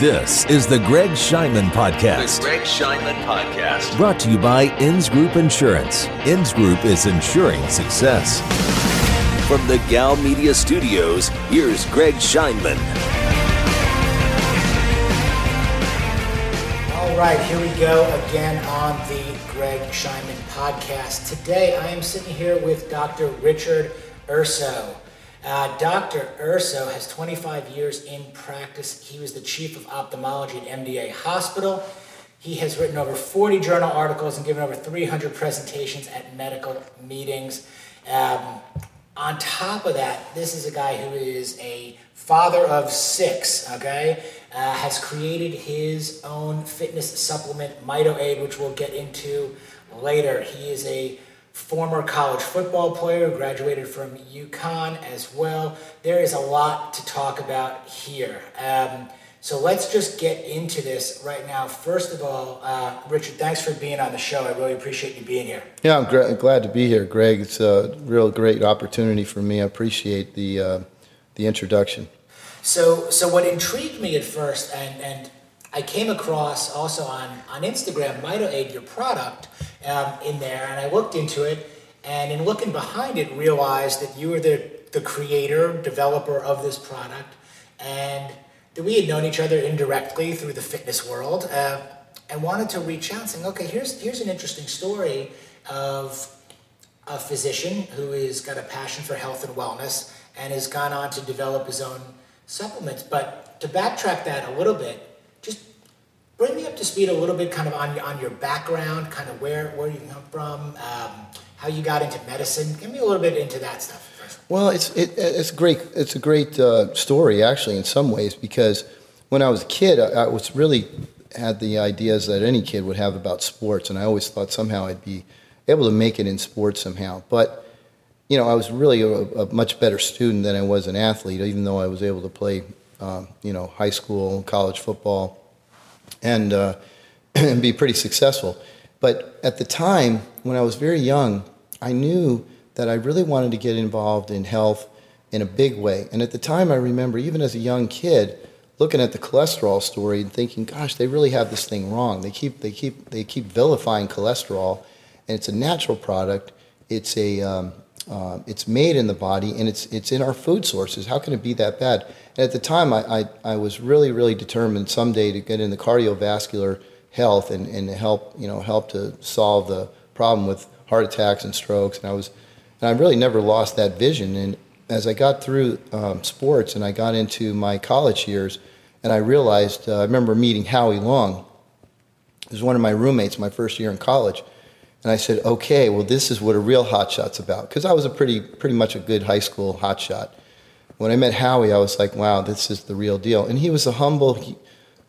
This is the Greg Scheinman Podcast. The Greg Scheinman Podcast. Brought to you by INSgroup Insurance. INSgroup is insuring success. From the Gal Media Studios, here's Greg Scheinman. All right, here we go again on the Greg Scheinman Podcast. Today I am sitting here with Dr. Richard Urso. Uh, Dr. Urso has 25 years in practice. He was the chief of ophthalmology at MDA Hospital. He has written over 40 journal articles and given over 300 presentations at medical meetings. Um, on top of that, this is a guy who is a father of six, okay? Uh, has created his own fitness supplement, Mitoade, which we'll get into later. He is a former college football player, graduated from UConn as well. There is a lot to talk about here. Um, so let's just get into this right now. First of all, uh, Richard, thanks for being on the show. I really appreciate you being here. Yeah, I'm gra- glad to be here, Greg. It's a real great opportunity for me. I appreciate the uh, the introduction. So, so what intrigued me at first, and, and I came across also on, on Instagram, Mitoade, your product, um, in there, and I looked into it, and in looking behind it, realized that you were the, the creator, developer of this product, and that we had known each other indirectly through the fitness world, uh, and wanted to reach out, saying, okay, here's here's an interesting story of a physician who has got a passion for health and wellness and has gone on to develop his own supplements. But to backtrack that a little bit, bring me up to speed a little bit, kind of on your, on your background, kind of where where you come from, um, how you got into medicine. Give me a little bit into that stuff. Well, it's it, it's great. It's a great uh, story, actually, in some ways, because when I was a kid, I, I was really had the ideas that any kid would have about sports, and I always thought somehow I'd be able to make it in sports somehow. But you know, I was really a, a much better student than I was an athlete, even though I was able to play, um, you know, high school, college football, and uh, and be pretty successful. But at the time, when I was very young, I knew that I really wanted to get involved in health in a big way. And at the time, I remember, even as a young kid, looking at the cholesterol story and thinking, "Gosh, they really have this thing wrong. They keep they keep they keep vilifying cholesterol, and it's a natural product. It's a um, uh, it's made in the body and it's it's in our food sources. How can it be that bad? And at the time, I, I, I was really really determined someday to get into cardiovascular health and, and help you know help to solve the problem with heart attacks and strokes. And I was and I really never lost that vision. And as I got through um, sports and I got into my college years, and I realized uh, I remember meeting Howie Long. He was one of my roommates my first year in college and I said, okay, well, this is what a real hotshot's about. Because I was a pretty, pretty much a good high school hotshot. When I met Howie, I was like, wow, this is the real deal. And he was a humble, he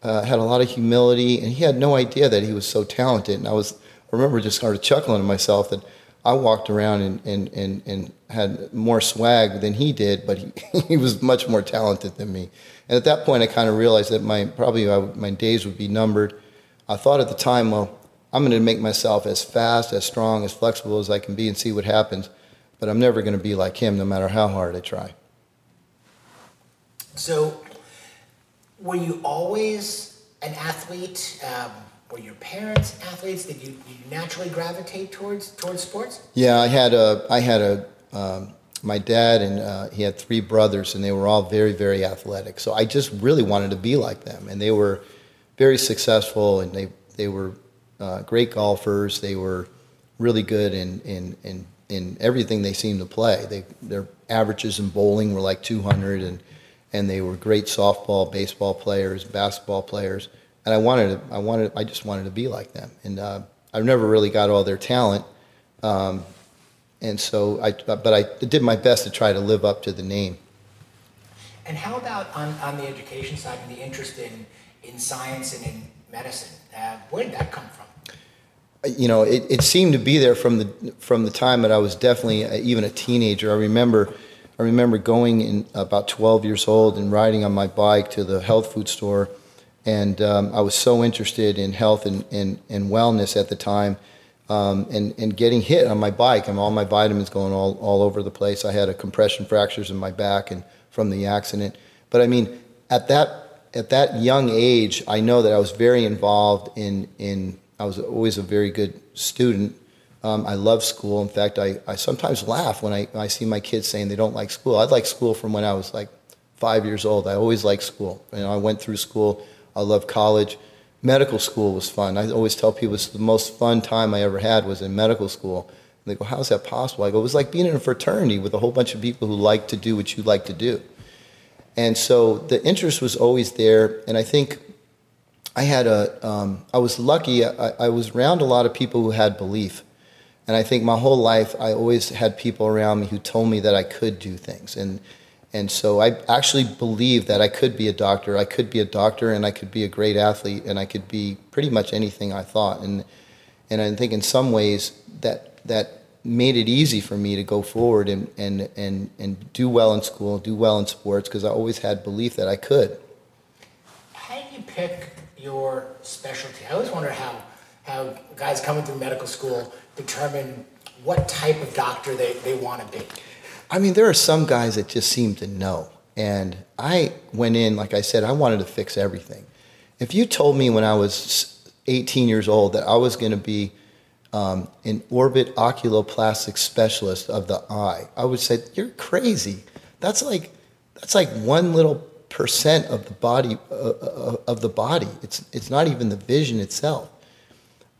uh, had a lot of humility, and he had no idea that he was so talented. And I was, I remember just started chuckling to myself that I walked around and, and, and, and had more swag than he did, but he, he was much more talented than me. And at that point, I kind of realized that my, probably my days would be numbered. I thought at the time, well, I'm going to make myself as fast, as strong, as flexible as I can be and see what happens. But I'm never going to be like him, no matter how hard I try. So, were you always an athlete? Um, were your parents athletes? Did you, did you naturally gravitate towards towards sports? Yeah, I had a I had a um, my dad and uh, he had three brothers, and they were all very very athletic. So I just really wanted to be like them, and they were very successful, and they they were uh, great golfers. They were really good in, in, in, in everything they seemed to play. They, their averages in bowling were like 200, and, and they were great softball, baseball players, basketball players. And I wanted to, I wanted, I just wanted to be like them. And uh, I never really got all their talent. Um, and so I, but I did my best to try to live up to the name. And how about on, on the education side and the interest in, in science and in medicine? Uh, where did that come from? you know, it, it seemed to be there from the from the time that I was definitely a, even a teenager. I remember, I remember going in about 12 years old and riding on my bike to the health food store, and um, I was so interested in health and, and, and wellness at the time, um, and and getting hit on my bike and all my vitamins going all, all over the place. I had a compression fractures in my back and from the accident. But I mean, at that at that young age, I know that I was very involved in, in I was always a very good student. Um, I love school. In fact, I, I sometimes laugh when I, I see my kids saying they don't like school. I like school from when I was like five years old. I always liked school. You know, I went through school. I love college. Medical school was fun. I always tell people it's the most fun time I ever had was in medical school. And they go, how's that possible? I go, it was like being in a fraternity with a whole bunch of people who like to do what you like to do. And so the interest was always there. And I think I had a, um, I was lucky. I, I was around a lot of people who had belief. And I think my whole life, I always had people around me who told me that I could do things. And, and so I actually believed that I could be a doctor. I could be a doctor and I could be a great athlete and I could be pretty much anything I thought. And, and I think in some ways that, that made it easy for me to go forward and, and, and, and do well in school, do well in sports, because I always had belief that I could. How do you pick your specialty? I always wonder how, how guys coming through medical school determine what type of doctor they, they want to be. I mean, there are some guys that just seem to know. And I went in, like I said, I wanted to fix everything. If you told me when I was 18 years old that I was going to be um, an orbit oculoplastic specialist of the eye, I would say you're crazy. That's like that's like one little percent of the body uh, uh, of the body. It's it's not even the vision itself.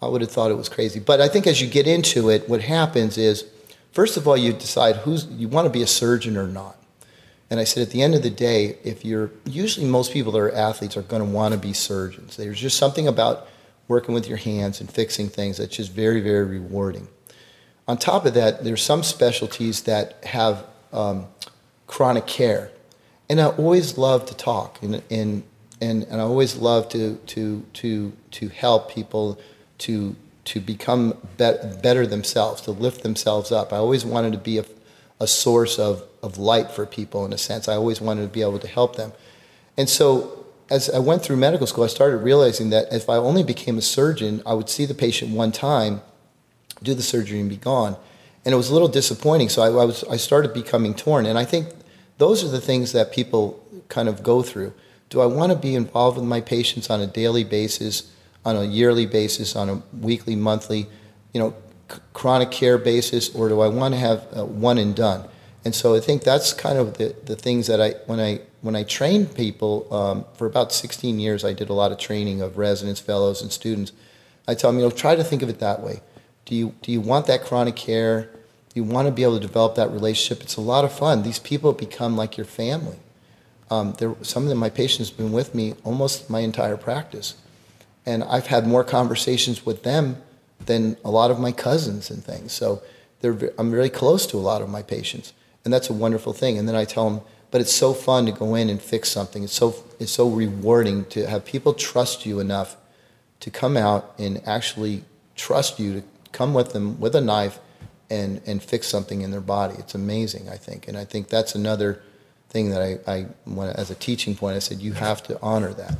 I would have thought it was crazy. But I think as you get into it, what happens is, first of all, you decide who's you want to be a surgeon or not. And I said, at the end of the day, if you're usually most people that are athletes are going to want to be surgeons. There's just something about working with your hands and fixing things that's just very, very rewarding. On top of that, there's some specialties that have um, chronic care. And I always love to talk and, and, and, and I always love to, to, to, to help people to, to become be- better themselves, to lift themselves up. I always wanted to be a, a source of, of light for people in a sense. I always wanted to be able to help them. And so as I went through medical school, I started realizing that if I only became a surgeon, I would see the patient one time, do the surgery, and be gone. And it was a little disappointing. So I, I, was, I started becoming torn. And I think those are the things that people kind of go through. Do I want to be involved with my patients on a daily basis, on a yearly basis, on a weekly, monthly, you know, c- chronic care basis, or do I want to have uh, one and done? And so I think that's kind of the, the things that I, when I when I train people um, for about 16 years, I did a lot of training of residents, fellows, and students. I tell them, you know, try to think of it that way. Do you do you want that chronic care? You want to be able to develop that relationship. It's a lot of fun. These people become like your family. Um, some of them, my patients, have been with me almost my entire practice, and I've had more conversations with them than a lot of my cousins and things. So I'm very close to a lot of my patients, and that's a wonderful thing. And then I tell them but it's so fun to go in and fix something. It's so it's so rewarding to have people trust you enough to come out and actually trust you to come with them with a knife and and fix something in their body. It's amazing, I think, and I think that's another thing that I, I as a teaching point. I said you have to honor that.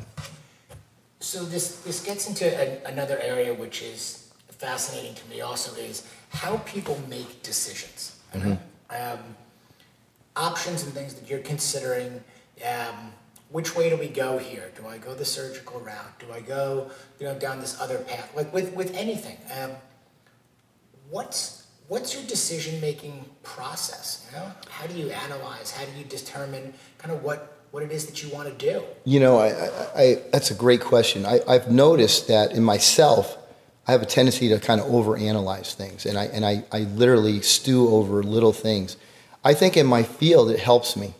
So this this gets into a, another area which is fascinating to me. Also, is how people make decisions. Mm-hmm. Um, options and things that you're considering. Um, which way do we go here? Do I go the surgical route? Do I go, you know, down this other path? Like with with anything, um, what's what's your decision making process? You know, how do you analyze? How do you determine kind of what what it is that you want to do? You know, I, I, I that's a great question. I, I've noticed that in myself, I have a tendency to kind of overanalyze things, and I and I, I literally stew over little things. I think in my field it helps me.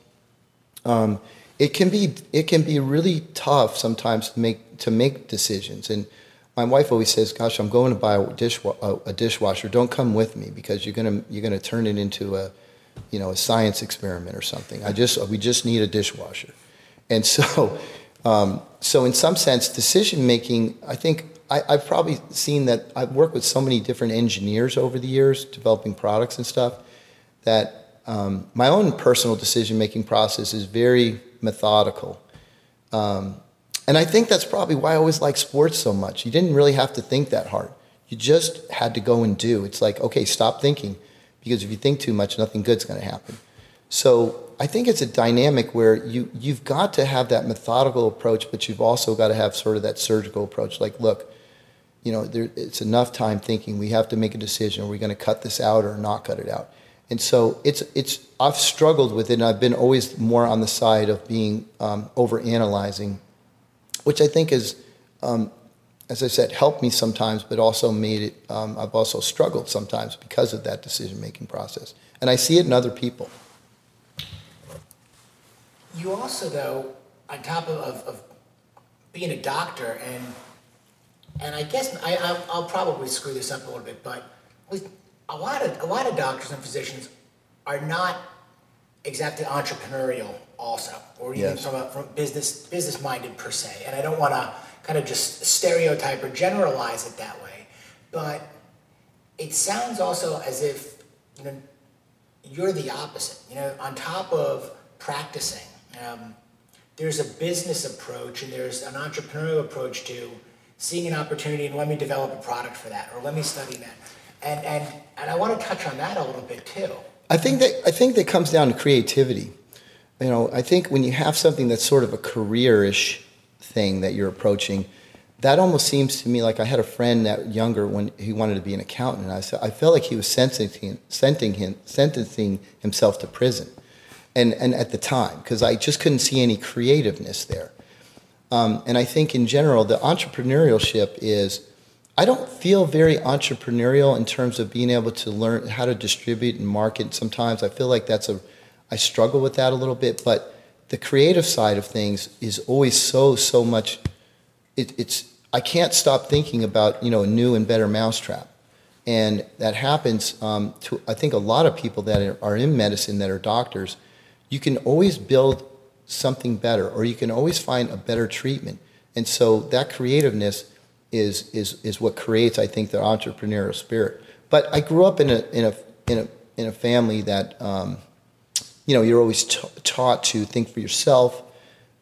Um, it can be it can be really tough sometimes to make to make decisions. And my wife always says, "Gosh, I'm going to buy a, dishwa- a, dishwasher. Don't come with me because you're gonna you're gonna turn it into a you know a science experiment or something. I just we just need a dishwasher." And so um, so in some sense, decision making. I think I, I've probably seen that I've worked with so many different engineers over the years developing products and stuff that um, my own personal decision making process is very methodical. Um, and I think that's probably why I always like sports so much. You didn't really have to think that hard. You just had to go and do. It's like, okay, stop thinking, because if you think too much, nothing good's going to happen. So I think it's a dynamic where you you've got to have that methodical approach, but you've also got to have sort of that surgical approach. Like, look, you know, there, it's enough time thinking. We have to make a decision. Are we going to cut this out or not cut it out? And so it's it's I've struggled with it, and I've been always more on the side of being um, over analyzing, which I think is, um, as I said, helped me sometimes, but also made it. Um, I've also struggled sometimes because of that decision making process, and I see it in other people. You also, though, on top of, of, of being a doctor, and and I guess I, I'll, I'll probably screw this up a little bit, but with a lot of a lot of doctors and physicians are not exactly entrepreneurial, also, or even Yes. from a, from business business minded per se. And I don't want to kind of just stereotype or generalize it that way, but it sounds also as if you know you're the opposite. You know, on top of practicing, um, there's a business approach and there's an entrepreneurial approach to seeing an opportunity and let me develop a product for that or let me study that. And and and I want to touch on that a little bit too. I think that I think that comes down to creativity. You know, I think when you have something that's sort of a career-ish thing that you're approaching, that almost seems to me like I had a friend that younger when he wanted to be an accountant. And I said I felt like he was sentencing him, sentencing himself to prison, and and at the time because I just couldn't see any creativeness there. Um, and I think in general, the entrepreneurship is, I don't feel very entrepreneurial in terms of being able to learn how to distribute and market. Sometimes I feel like that's a, I struggle with that a little bit, but the creative side of things is always so, so much, it, it's, I can't stop thinking about, you know, a new and better mousetrap. And that happens um, to, I think, a lot of people that are- in medicine that are doctors. You can always build something better, or you can always find a better treatment. And so that creativeness is is is what creates, I think, the entrepreneurial spirit. But I grew up in a in a in a in a family that um, you know you're always ta taught to think for yourself,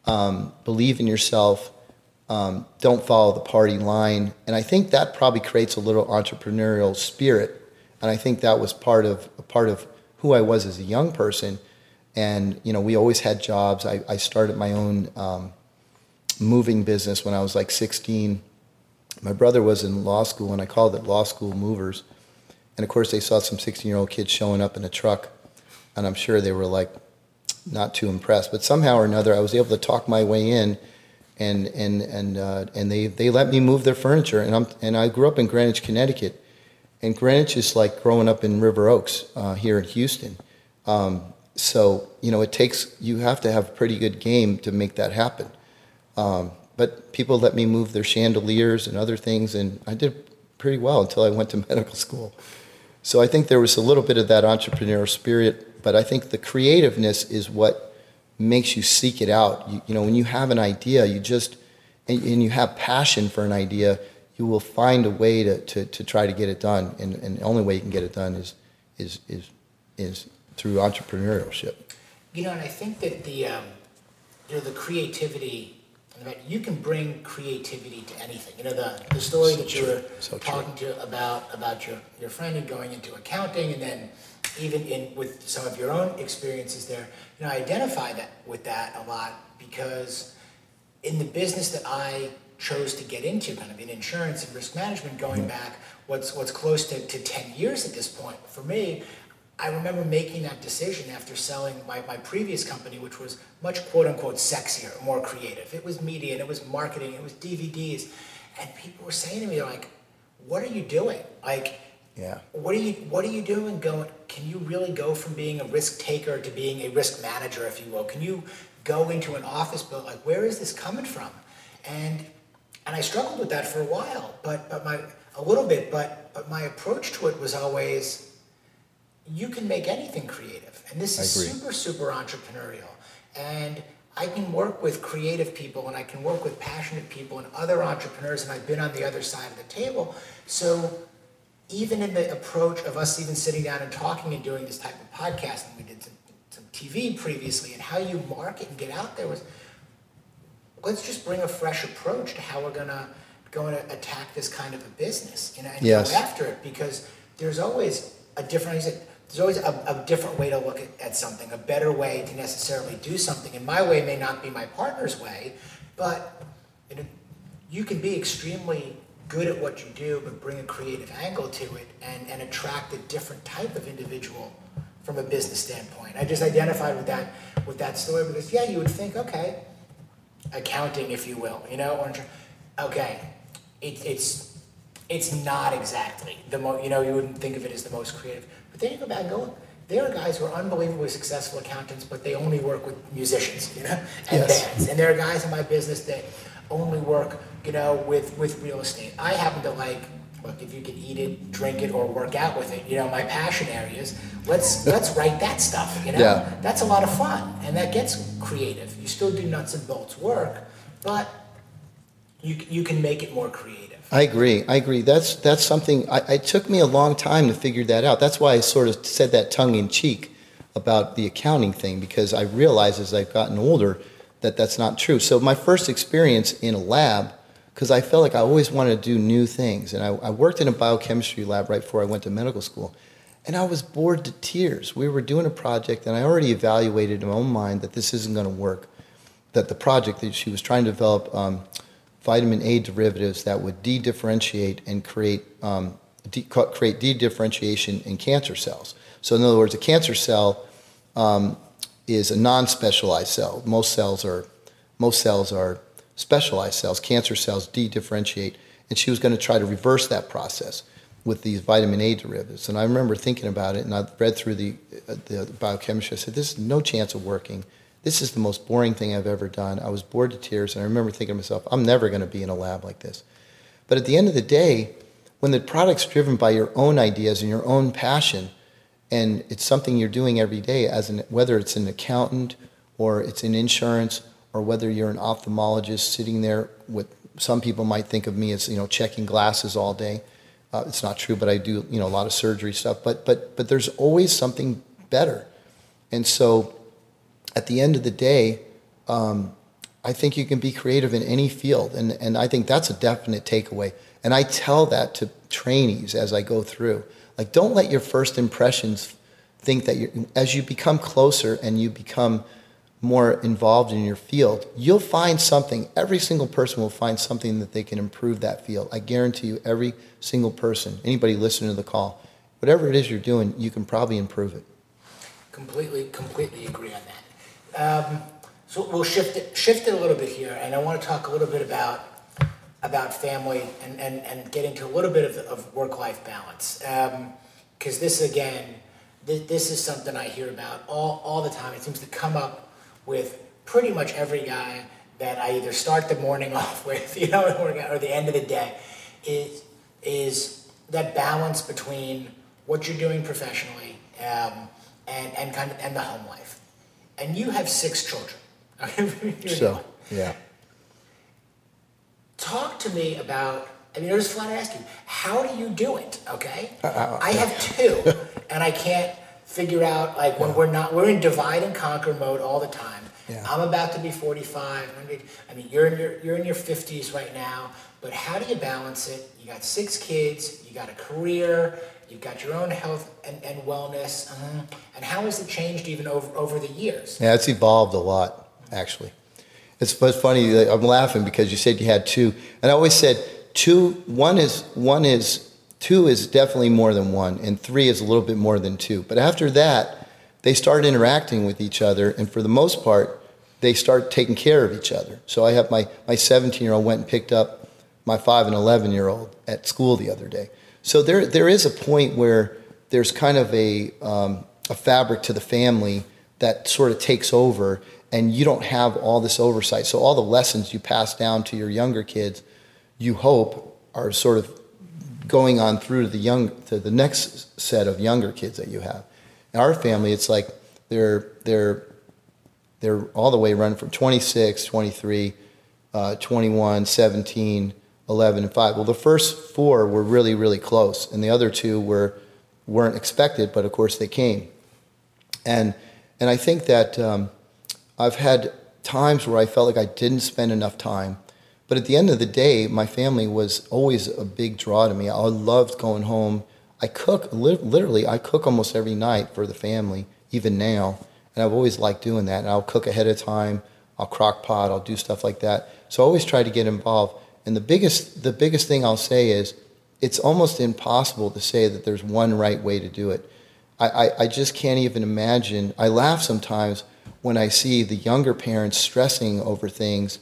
um, believe in yourself, um, don't follow the party line, and I think that probably creates a little entrepreneurial spirit. And I think that was part of part of who I was as a young person. And you know, we always had jobs. I, I started my own um, moving business when I was like 16. My brother was in law school, and I called it Law School Movers. And of course, they saw some 16 year old kids showing up in a truck, and I'm sure they were like not too impressed. But somehow or another, I was able to talk my way in, and and and uh, and they they let me move their furniture. And I'm and I grew up in Greenwich, Connecticut, and Greenwich is like growing up in River Oaks uh, here in Houston. Um, so you know, it takes you have to have a pretty good game to make that happen. Um, but people let me move their chandeliers and other things, and I did pretty well until I went to medical school. So I think there was a little bit of that entrepreneurial spirit, but I think the creativeness is what makes you seek it out. You, you know, when you have an idea, you just and, and you have passion for an idea, you will find a way to, to, to try to get it done. And, and the only way you can get it done is is is is through entrepreneurship. You know, and I think that the um, you know the creativity. You can bring creativity to anything. You know the, the story that you were So true. talking to about about your, your friend and going into accounting, and then even in with some of your own experiences there. You know, I identify that with that a lot because in the business that I chose to get into, kind of in insurance and risk management, going mm-hmm. back what's what's close to, to ten years at this point for me, I remember making that decision after selling my, my previous company, which was much quote unquote sexier, more creative. It was media and it was marketing, it was DVDs. And people were saying to me, like, what are you doing? Like, Yeah. what are you what are you doing going can you really go from being a risk taker to being a risk manager if you will can you go into an office building like where is this coming from and and i struggled with that for a while but but my a little bit but but my approach to it was always you can make anything creative and this is super super entrepreneurial and i can work with creative people and i can work with passionate people and other entrepreneurs and i've been on the other side of the table so even in the approach of us even sitting down and talking and doing this type of podcast, and we did some, some TV previously, and how you market and get out there was, let's just bring a fresh approach to how we're gonna going to attack this kind of a business, you know, and Yes. go after it because there's always a different. Like I said, there's always a, a different way to look at, at something, a better way to necessarily do something. And my way may not be my partner's way, but you, know, you can be extremely good at what you do, but bring a creative angle to it and, and attract a different type of individual from a business standpoint. I just identified with that with that story because yeah, you would think, okay, accounting, if you will, you know, or, okay, it, it's it's not exactly the most, you know, you wouldn't think of it as the most creative. But then you go back and go, there are guys who are unbelievably successful accountants, but they only work with musicians, you know, and Yes. bands. And there are guys in my business that only work, you know, with, with real estate. I happen to like, look, if you can eat it, drink it, or work out with it, you know, my passion areas, let's let's write that stuff, you know? Yeah. That's a lot of fun, and that gets creative. You still do nuts and bolts work, but you, you can make it more creative. I agree. I agree. That's that's something. I, it took me a long time to figure that out. That's why I sort of said that tongue in cheek about the accounting thing because I realized as I've gotten older that that's not true. So my first experience in a lab, because I felt like I always wanted to do new things, and I, I worked in a biochemistry lab right before I went to medical school, and I was bored to tears. We were doing a project, and I already evaluated in my own mind that this isn't going to work. That the project that she was trying to develop. Um, vitamin A derivatives that would de-differentiate and create um, de- create de-differentiation in cancer cells. So, in other words, a cancer cell um, is a non-specialized cell. Most cells are most cells are specialized cells. Cancer cells de-differentiate, and she was going to try to reverse that process with these vitamin A derivatives. And I remember thinking about it, and I read through the uh, the biochemistry. I said, "This is no chance of working." This is the most boring thing I've ever done. I was bored to tears, and I remember thinking to myself, I'm never going to be in a lab like this. But at the end of the day, when the product's driven by your own ideas and your own passion, and it's something you're doing every day, as an, whether it's an accountant or it's in insurance or whether you're an ophthalmologist sitting there with some people might think of me as you know checking glasses all day. Uh, it's not true, but I do you know a lot of surgery stuff. But but but there's always something better, and so at the end of the day, um, I think you can be creative in any field, and and I think that's a definite takeaway. And I tell that to trainees as I go through, like don't let your first impressions think that you're, as you become closer and you become more involved in your field, you'll find something. Every single person will find something that they can improve that field. I guarantee you, every single person, anybody listening to the call, whatever it is you're doing, you can probably improve it. Completely, completely agree on that. Um, so we'll shift it, shift it a little bit here, and I want to talk a little bit about about family and, and, and get into a little bit of, of work-life balance. Because this, again, this, this is something I hear about all, all the time. It seems to come up with pretty much every guy that I either start the morning off with, you know, or, or the end of the day, is, is that balance between what you're doing professionally um, and, and kind of and the home life. And you have six children. So, yeah. talk to me about I mean, I was just to ask you, how do you do it? Okay, Uh, I have two, and I can't figure out like when we're not we're in divide and conquer mode all the time. Yeah. I'm about to be 45. I mean, you're in your you're in your 50s right now, but how do you balance it? You got six kids, you got a career, you've got your own health and, and wellness, uh, and how has it changed even over over the years? Yeah, it's evolved a lot, actually. It's, it's funny. I'm laughing because you said you had two, and I always said two. One is one is two is definitely more than one, and three is a little bit more than two. But after that, they start interacting with each other, and for the most part, they start taking care of each other. So I have my my 17 year old went and picked up my five and 11 year old at school the other day. So there there is a point where there's kind of a um, a fabric to the family that sort of takes over and you don't have all this oversight. So all the lessons you pass down to your younger kids, you hope are sort of going on through to the young to the next set of younger kids that you have. In our family, it's like they're they're they're all the way running from 26, 23, uh, 21, 17, 11, and 5. Well, the first four were really, really close, and the other two were, weren't expected, but of course they came. And, and I think that um, I've had times where I felt like I didn't spend enough time. But at the end of the day, my family was always a big draw to me. I loved going home. I cook li- literally. I cook almost every night for the family, even now, and I've always liked doing that. And I'll cook ahead of time. I'll crock pot. I'll do stuff like that. So I always try to get involved. And the biggest the biggest thing I'll say is, it's almost impossible to say that there's one right way to do it. I, I, I just can't even imagine. I laugh sometimes when I see the younger parents stressing over things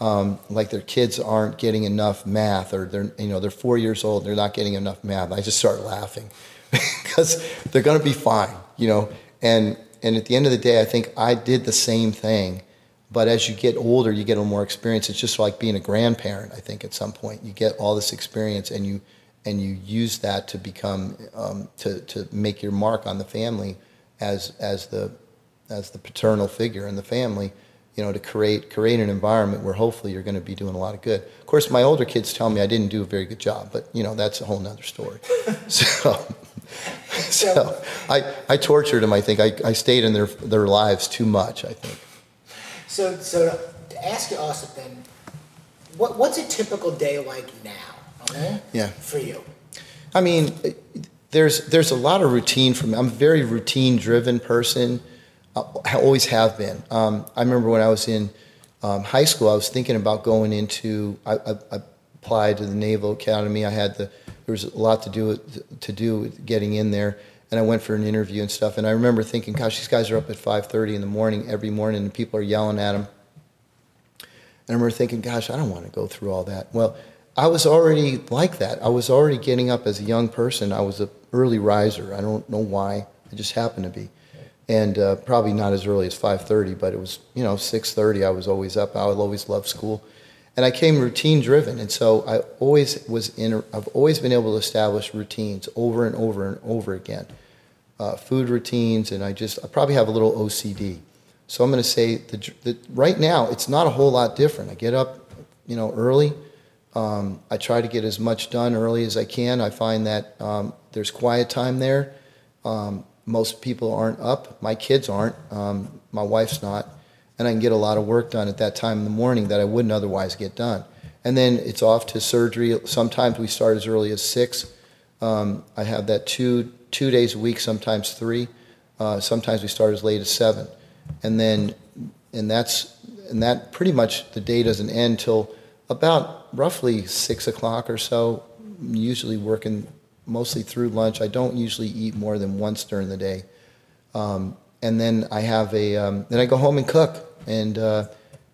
um, like their kids aren't getting enough math or they're you know they're four years old they're not getting enough math i just start laughing because they're going to be fine you know and and at the end of the day i think i did the same thing but as you get older you get a little more experience it's just like being a grandparent i think at some point you get all this experience and you and you use that to become um, to, to make your mark on the family as as the as the paternal figure in the family you know, to create create an environment where hopefully you're going to be doing a lot of good. Of course, my older kids tell me I didn't do a very good job, but you know that's a whole nother story. so, so I, I tortured them. I think I, I stayed in their their lives too much. I think. So so to ask you also then, what what's a typical day like now? Okay. Yeah. For you. I mean, there's there's a lot of routine for me. I'm a very routine driven person. I always have been. Um, I remember when I was in um, high school, I was thinking about going into. I, I, I, applied to the Naval Academy. I had the there was a lot to do with, to do with getting in there, and I went for an interview and stuff. And I remember thinking, "Gosh, these guys are up at 5:30 in the morning every morning, and people are yelling at them." And I remember thinking, "Gosh, I don't want to go through all that." Well, I was already like that. I was already getting up as a young person. I was an early riser. I don't know why. I just happened to be and uh, probably not as early as 5.30 but it was you know 6.30 i was always up i would always love school and i came routine driven. And so i always was in i've always been able to establish routines over and over and over again. Uh, food routines and i just i probably have a little ocd so i'm going to say that right now it's not a whole lot different. I get up you know early. Um, i try to get as much done early as i can. I find that um, there's quiet time there. Um, most people aren't up. My kids aren't. Um, my wife's not. And I can get a lot of work done at that time in the morning that I wouldn't otherwise get done. And then it's off to surgery. Sometimes we start as early as six. Um, I have that two two days a week, sometimes three. Uh, sometimes we start as late as seven, and then and that's and that pretty much the day doesn't end till about roughly six o'clock or so. I'm usually working mostly through lunch. I don't usually eat more than once during the day. Um, and then I have a um, then I go home and cook and uh,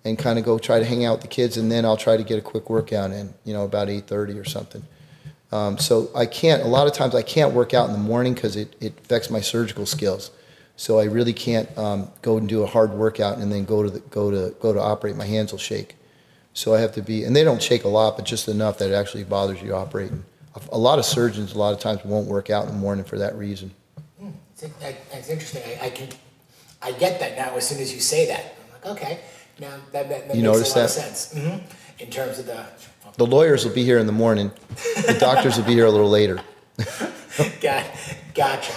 and kind of go try to hang out with the kids, and then I'll try to get a quick workout in, you know, about eight thirty or something. Um, so I can't. A lot of times I can't work out in the morning because it, it affects my surgical skills. So I really can't um, go and do a hard workout and then go to the, go to go to operate. My hands will shake. So I have to be, and they don't shake a lot, but just enough that it actually bothers you operating a lot of surgeons a lot of times won't work out in the morning for that reason. Hmm, it's, interesting. I, I, can, I get that now as soon as you say that. Okay, now that, that, that you makes a lot that? of sense mm-hmm. in terms of the. The lawyers will be here in the morning. The doctors will be here a little later. Got, gotcha.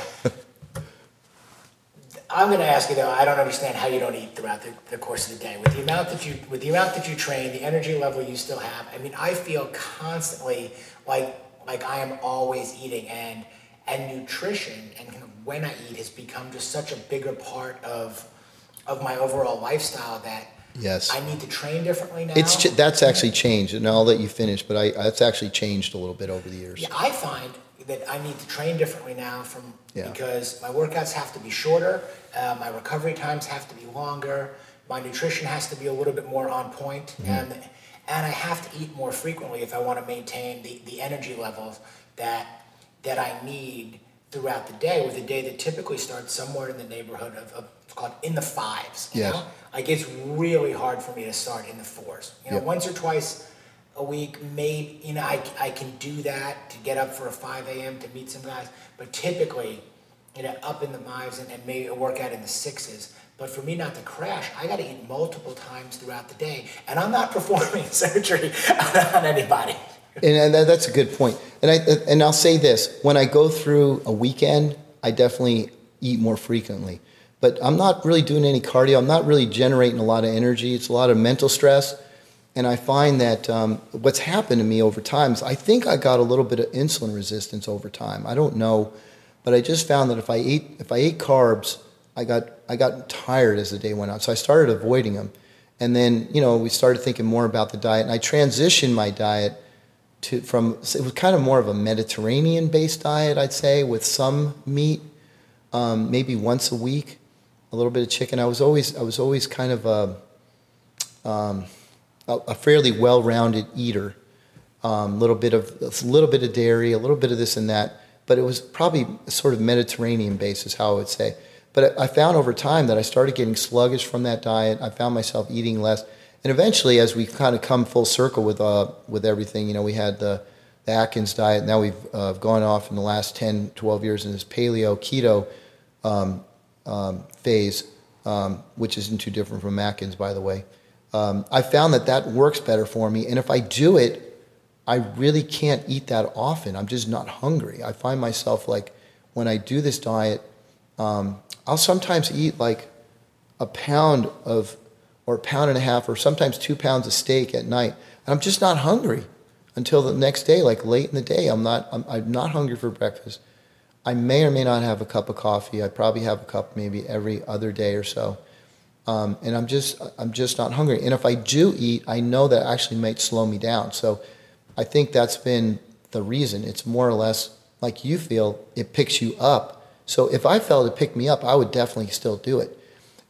I'm going to ask you though. I don't understand how you don't eat throughout the, the course of the day with the amount that you with the amount that you train, the energy level you still have. I mean, I feel constantly like like I am always eating and and nutrition and when I eat has become just such a bigger part of of my overall lifestyle that yes I need to train differently now. It's ch- that's actually changed, and I'll let you finish. But I that's actually changed a little bit over the years. Yeah, I find that I need to train differently now from yeah. because my workouts have to be shorter, uh, my recovery times have to be longer, my nutrition has to be a little bit more on point, mm-hmm. and and I have to eat more frequently if I want to maintain the, the energy levels that that I need throughout the day. With a day that typically starts somewhere in the neighborhood of, of called in the fives. You yeah. know? Like it's really hard for me to start in the fours. You know, once or twice a week, maybe you know, I, I can do that to get up for a five AM to meet some guys. But typically, you know, up in the fives and, and maybe a workout in the sixes but for me not to crash, I got to eat multiple times throughout the day. And I'm not performing surgery on anybody. And that's a good point. And I and I'll say this: when I go through a weekend, I definitely eat more frequently. But I'm not really doing any cardio. I'm not really generating a lot of energy. It's a lot of mental stress. And I find that um, what's happened to me over time is I think I got a little bit of insulin resistance over time. I don't know, but I just found that if I ate if I ate carbs, I got I got tired as the day went on. So I started avoiding them, and then you know we started thinking more about the diet, and I transitioned my diet to from it was kind of more of a Mediterranean based diet, I'd say, with some meat, um, maybe once a week, a little bit of chicken. I was always I was always kind of a um, a, fairly well rounded eater. A um, little bit of a little bit of dairy, a little bit of this and that, but it was probably sort of Mediterranean based, is how I would say. But I found over time that I started getting sluggish from that diet. I found myself eating less and eventually, as we kind of come full circle with uh, with everything, you know, we had the, the Atkins diet. Now we've uh, gone off in the last 10, 12 years in this paleo keto um, um, phase, um, which isn't too different from Atkins, by the way. Um, I found that that works better for me, and if I do it, I really can't eat that often. I'm just not hungry. I find myself like when I do this diet, um, I'll sometimes eat like a pound of or a pound and a half or sometimes two pounds of steak at night. And I'm just not hungry until the next day, like late in the day. I'm not, I'm, I'm not hungry for breakfast. I may or may not have a cup of coffee. I probably have a cup maybe every other day or so. Um, and I'm just, I'm just not hungry. And if I do eat, I know that actually might slow me down. So I think that's been the reason. It's more or less like you feel, it picks you up. So if I felt it picked me up, I would definitely still do it.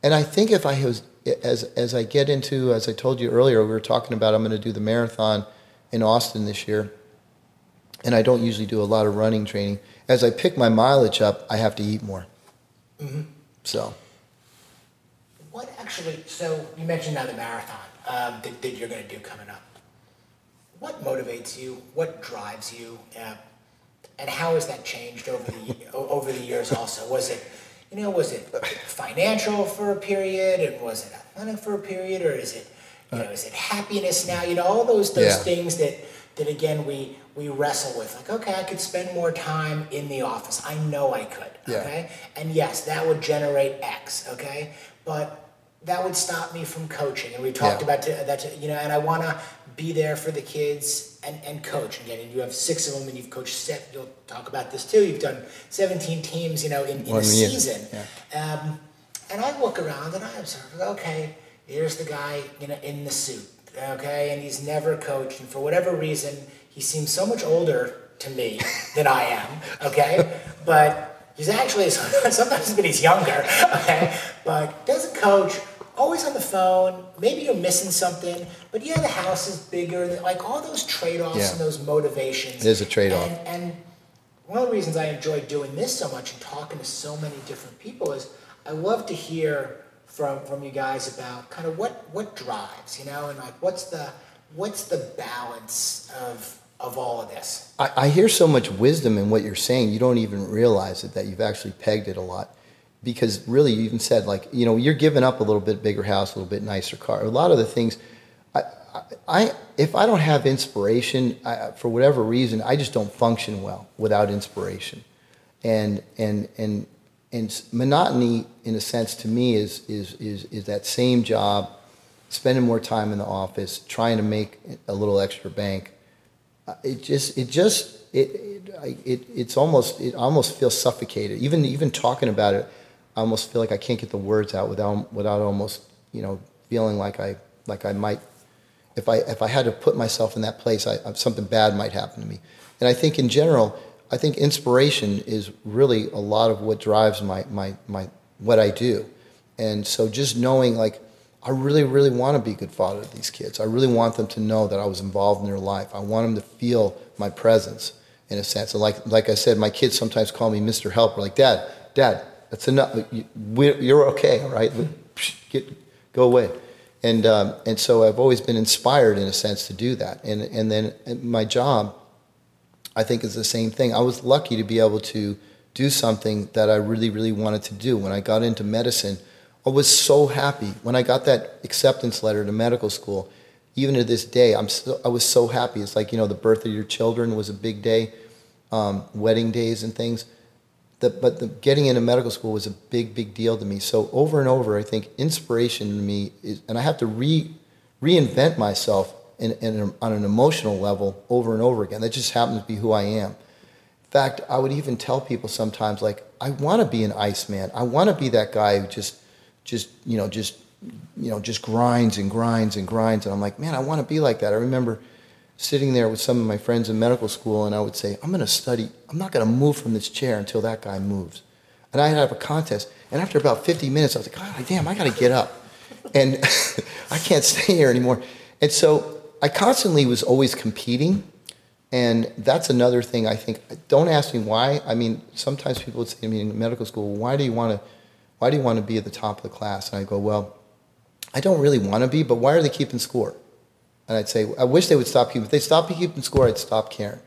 And I think if I was as as I get into, as I told you earlier, we were talking about I'm going to do the marathon in Austin this year, and I don't usually do a lot of running training. As I pick my mileage up, I have to eat more. Mm-hmm. So, what actually? So you mentioned now the marathon um, that, that, you're going to do coming up. What motivates you? What drives you? Uh, and how has that changed over the over the years? Also, was it you know, was it financial for a period and was it athletic for a period or is it, you know, is it happiness now? You know, all those those yeah. things that that again we we wrestle with. Like, okay, I could spend more time in the office. I know I could. Okay, and yes, that would generate X. Okay, but that would stop me from coaching. And we talked yeah. about that, you know, and I want to be there for the kids and, and coach. Again, and you have six of them and you've coached seven, you'll talk about this too. You've done 17 teams, you know, in, in a season. Yeah. Um, and I look around and I observe, okay, here's the guy, you know, in the suit, okay, and he's never coached. And for whatever reason, he seems so much older to me than I am, okay? But he's actually, sometimes even he's younger, okay? But doesn't coach, always on the phone. Maybe you're missing something, but yeah, the house is bigger. Like all those trade offs yeah. and those motivations. It is a trade off. And, and, one of the reasons I enjoy doing this so much and talking to so many different people is I love to hear from from you guys about kind of what what drives, you know, and like what's the what's the balance of of all of this. I, I hear so much wisdom in what you're saying. You don't even realize it that you've actually pegged it a lot because really you even said like you know you're giving up a little bit bigger house a little bit nicer car a lot of the things i, I if i don't have inspiration I, for whatever reason i just don't function well without inspiration and and and and monotony in a sense to me is is is is that same job spending more time in the office trying to make a little extra bank Uh, it just it just it, it, it it's almost it almost feels suffocated even even talking about it I almost feel like I can't get the words out without without almost you know feeling like I like I might if I if I had to put myself in that place, I, something bad might happen to me. And I think in general, I think inspiration is really a lot of what drives my my my what I do. And so just knowing like I really really want to be a good father to these kids. I really want them to know that I was involved in their life. I want them to feel my presence in a sense. And like like I said, my kids sometimes call me Mr. Helper. Like Dad, Dad, that's enough. You're okay, all right? Get, go away. And, um, and so I've always been inspired in a sense to do that. And, and then my job, I think, is the same thing. I was lucky to be able to do something that I really, really wanted to do. When I got into medicine, I was so happy. When I got that acceptance letter to medical school, even to this day, I'm still, I was so happy. It's like, you know, the birth of your children was a big day, um, wedding days and things the, but the, getting into medical school was a big, big deal to me. So over and over, I think inspiration to me is, and I have to re, reinvent myself in, in, on an emotional level over and over again. That just happens to be who I am. In fact, I would even tell people sometimes, like, I want to be an Iceman. I want to be that guy who just, just you know, just, you know, just grinds and grinds and grinds. And I'm like, man, I want to be like that. I remember sitting there with some of my friends in medical school, and I would say, I'm going to study. I'm not going to move from this chair until that guy moves. And I'd have a contest. And after about 50 minutes, I was like, God damn, I got to get up. And I can't stay here anymore. And so I constantly was always competing. And that's another thing I think. Don't ask me why. I mean, sometimes people would say to me in medical school, why do you want to, why do you want to be at the top of the class? And I go, well, I don't really want to be, but why are they keeping score? And I'd say, I wish they would stop keeping. If they stopped keeping score, I'd stop caring.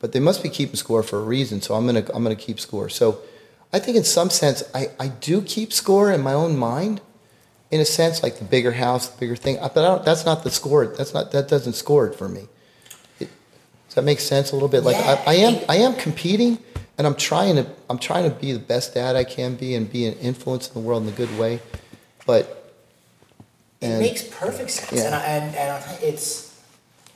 But they must be keeping score for a reason, so I'm gonna I'm gonna keep score. So I think in some sense I, I do keep score in my own mind, in a sense like the bigger house, the bigger thing. But that's not the score. That's not that doesn't score it for me. It, does that make sense a little bit? Like yeah. I, I am I am competing, and I'm trying to I'm trying to be the best dad I can be and be an influence in the world in a good way, but it makes perfect sense, Yeah. and, I- and and it's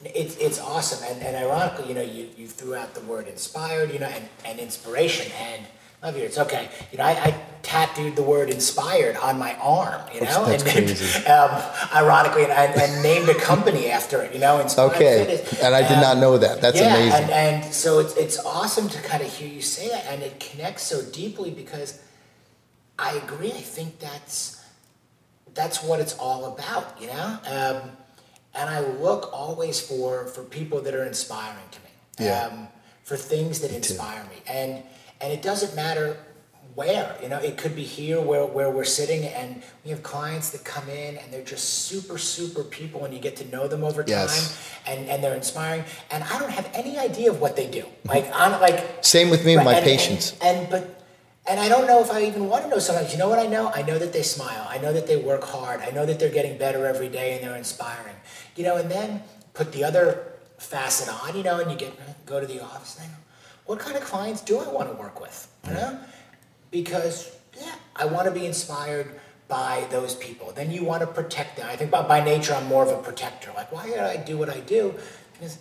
it's it's awesome. And, and ironically, you know, you, you threw out the word inspired, you know, and, and inspiration. And love you. It's okay. You know, I, I tattooed the word inspired on my arm. You know, That's- that's and crazy. um, ironically, and, I, and named a company after it. You know, inspired Okay, Fitness. and I did Um, not know that. That's yeah, amazing. And, and so it's, it's awesome to kind of hear you say that, and it connects so deeply because I agree. I think that's that's what it's all about, you know. Um, and I look always for for people that are inspiring to me, Yeah. um, for things that too. inspire me, and and it doesn't matter where, you know. It could be here where where we're sitting, and we have clients that come in, and they're just super super people, and you get to know them over time, Yes. and and they're inspiring. And I don't have any idea of what they do. Mm-hmm. Like I'm like Same with me and my and- patients. And, and but and I don't know if I even want to know sometimes. You know what I know? I know that they smile. I know that they work hard. I know that they're getting better every day and they're inspiring. You know, and then put the other facet on, you know, and you get go to the office and I go, what kind of clients do I want to work with? You know? Because yeah, I want to be inspired by those people. Then you want to protect them. I think by, by nature I'm more of a protector. Like, why did I do what I do? Because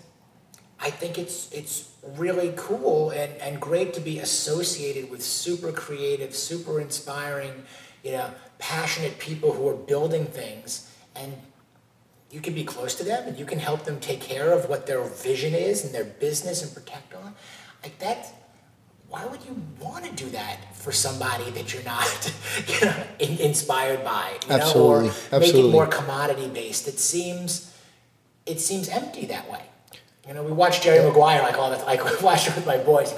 I think it's it's really cool and, and great to be associated with super creative, super inspiring, you know, passionate people who are building things and you can be close to them and you can help them take care of what their vision is and their business and protect on. Like that why would you want to do that for somebody that you're not you know, in, inspired by? You Absolutely, Know, or make it more commodity based. It seems it seems empty that way. You know, we watch Jerry Maguire like all the like we watched it with my boys.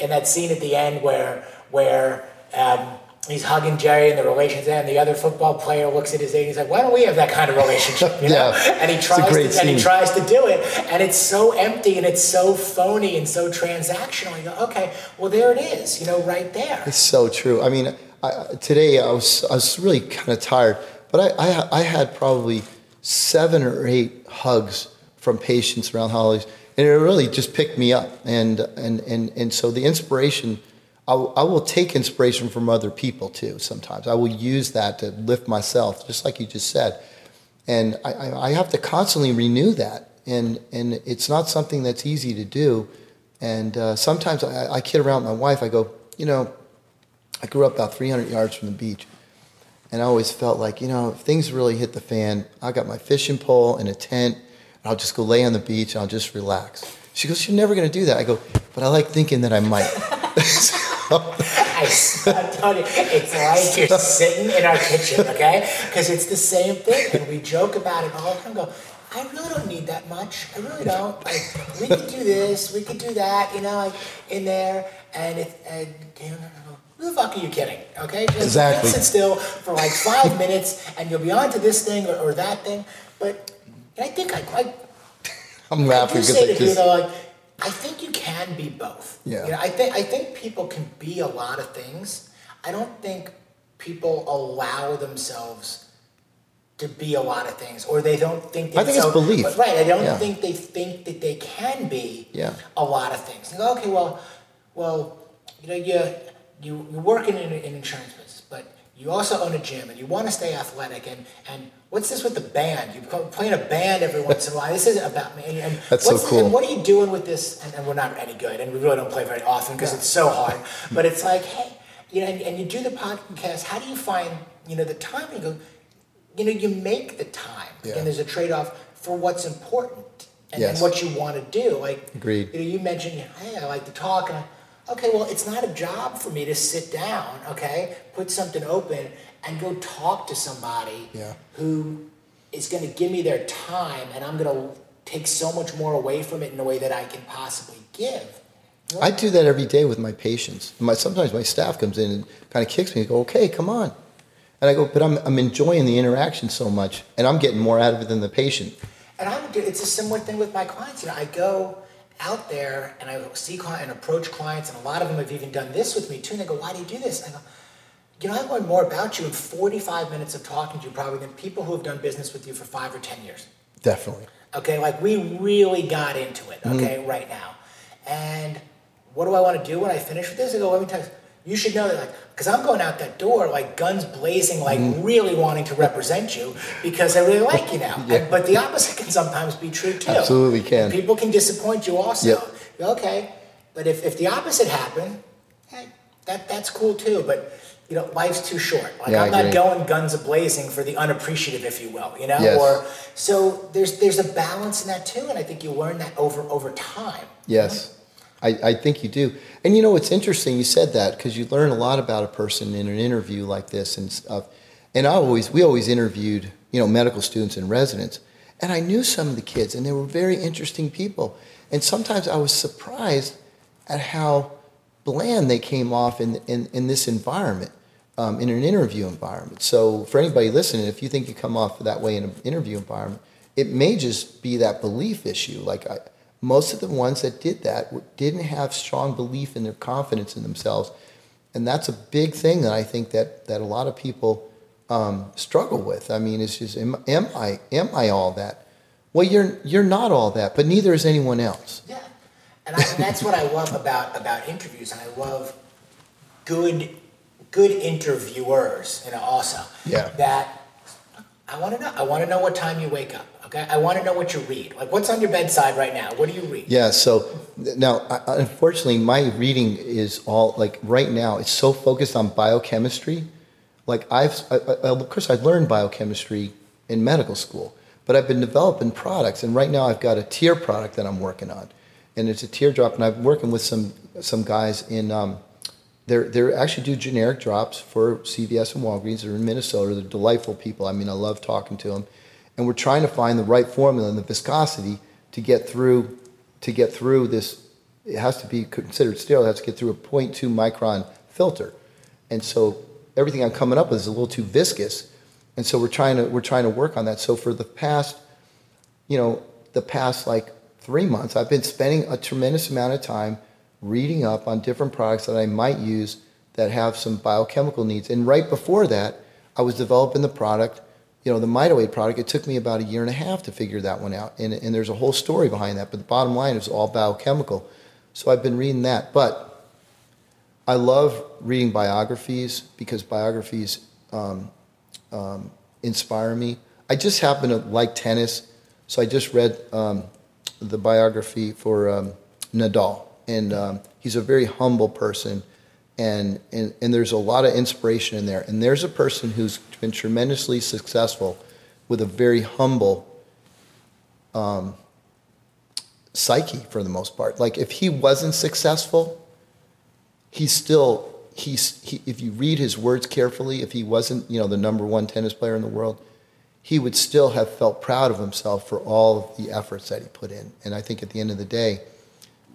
And that scene at the end where where um, he's hugging Jerry and the relations and the other football player looks at his age and he's like, Why don't we have that kind of relationship? You know? Yeah, And he tries to and he tries to do it and it's so empty and it's so phony and so transactional. You go, Okay, well there it is, you know, right there. It's so true. I mean, I, today I was I was really kind of tired, but I, I I had probably seven or eight hugs from patients around holidays, and it really just picked me up. And and and and so the inspiration. I will, I will take inspiration from other people too. Sometimes I will use that to lift myself, just like you just said. And I, I I have to constantly renew that, and and it's not something that's easy to do. And uh, sometimes I, I kid around with my wife. I go, you know, I grew up about 300 yards from the beach. And I always felt like, you know, if things really hit the fan, I got my fishing pole and a tent, and I'll just go lay on the beach and I'll just relax. She goes, You're never going to do that. I go, But I like thinking that I might. I, am telling you, it's like you're sitting in our kitchen, okay? Because it's the same thing, and we joke about it all the time. Go, I really don't need that much. I really don't. Like, we could do this, we could do that, you know, like in there, and it, and who the fuck are you kidding? Okay, just Exactly. sit still for like five minutes, and you'll be on to this thing or, or that thing. But I think I, I I'm laughing because I just, though, like, I think you can be both. Yeah. You know, I think I think people can be a lot of things. I don't think people allow themselves to be a lot of things, or they don't think. I think it's belief. but- right. I don't Yeah. think they think that they can be Yeah. a lot of things. Go, okay, well, well, you know, you you you're working in an insurance business, but you also own a gym and you want to stay athletic and and what's this with the band? You play in a band every once in a while. This isn't about me and, and That's so cool. and what are you doing with this? And, and we're not any good and we really don't play very often because it's so hard. But it's like hey you know and, and you do the podcast. How do you find you know the time? You go you know you make the time. Yeah. and there's a trade-off for what's important and, Yes. and what you want to do. Like Agreed. you know you mentioned hey i like to talk and I, okay well it's not a job for me to sit down okay put something open and go talk to somebody Yeah. who is going to give me their time and i'm going to take so much more away from it in a way that i can possibly give I do that every day with my patients. My, sometimes my staff comes in and kind of kicks me and go, okay, come on. And I go, but I'm, I'm enjoying the interaction so much and I'm getting more out of it than the patient. And I would do it's a similar thing with my clients. You know, I go out there and I see client and approach clients, and a lot of them have even done this with me too. And they go, "Why do you do this?" I go, "You know, I learned more about you in 45 minutes of talking to you probably than people who have done business with you for five or 10 years." Definitely. Okay, like we really got into it. Mm. Okay, right now, and what do I want to do when I finish with this? I go, let me tell you. You should know that, like, because I'm going out that door, like guns blazing, like mm. really wanting to represent you because I really like you now. Yeah. But the opposite can sometimes be true too. Absolutely can. People can disappoint you also. Yep. Okay, but if, if the opposite happened, hey, that that's cool too. But you know, life's too short. Like Yeah, I'm not going guns a blazing for the unappreciative, if you will. You know, Yes. or so there's there's a balance in that too, and I think you learn that over over time. Yes, I, I think you do. And you know, it's interesting you said that because you learn a lot about a person in an interview like this and stuff. And I always, we always interviewed, you know, medical students and residents. And I knew some of the kids, and they were very interesting people. And sometimes I was surprised at how bland they came off in, in, in this environment, um, in an interview environment. So, for anybody listening, if you think you come off that way in an interview environment, it may just be that belief issue. Like, I, most of the ones that did that didn't have strong belief in their confidence in themselves. And that's a big thing that I think that, that a lot of people um, struggle with. I mean, it's just, am, am I am I all that? Well, you're you're not all that, but neither is anyone else. Yeah, and, I, and that's what I love about about interviews, and I love good good interviewers. You know, also Yeah. that I want to know. I want to know what time you wake up. Okay, I want to know what you read. Like, what's on your bedside right now? What do you read? Yeah. So now, unfortunately, my reading is all like right now. It's so focused on biochemistry. Like I've, I, I, of course, I learned biochemistry in medical school, but I've been developing products, and right now I've got a tear product that I'm working on, and it's a teardrop, and I'm working with some some guys in. Um, they're actually do generic drops for CVS and Walgreens. They're in Minnesota. They're delightful people. I mean, I love talking to them, and we're trying to find the right formula and the viscosity to get through to get through this. It has to be considered sterile. It has to get through a 0.2 micron filter, and so everything I'm coming up with is a little too viscous, and so we're trying to we're trying to work on that. So for the past, you know, the past like three months, I've been spending a tremendous amount of time reading up on different products that I might use that have some biochemical needs. And right before that, I was developing the product, you know, the Mitoade product. It took me about a year and a half to figure that one out. And, and there's a whole story behind that. But the bottom line is all biochemical. So I've been reading that. But I love reading biographies because biographies um, um, inspire me. I just happen to like tennis, so I just read um, the biography for um, Nadal, and um, he's a very humble person, and, and and there's a lot of inspiration in there. And there's a person who's been tremendously successful with a very humble um, psyche for the most part. Like if he wasn't successful, he's still he's he, if you read his words carefully if he wasn't you know the number one tennis player in the world he would still have felt proud of himself for all of the efforts that he put in and i think at the end of the day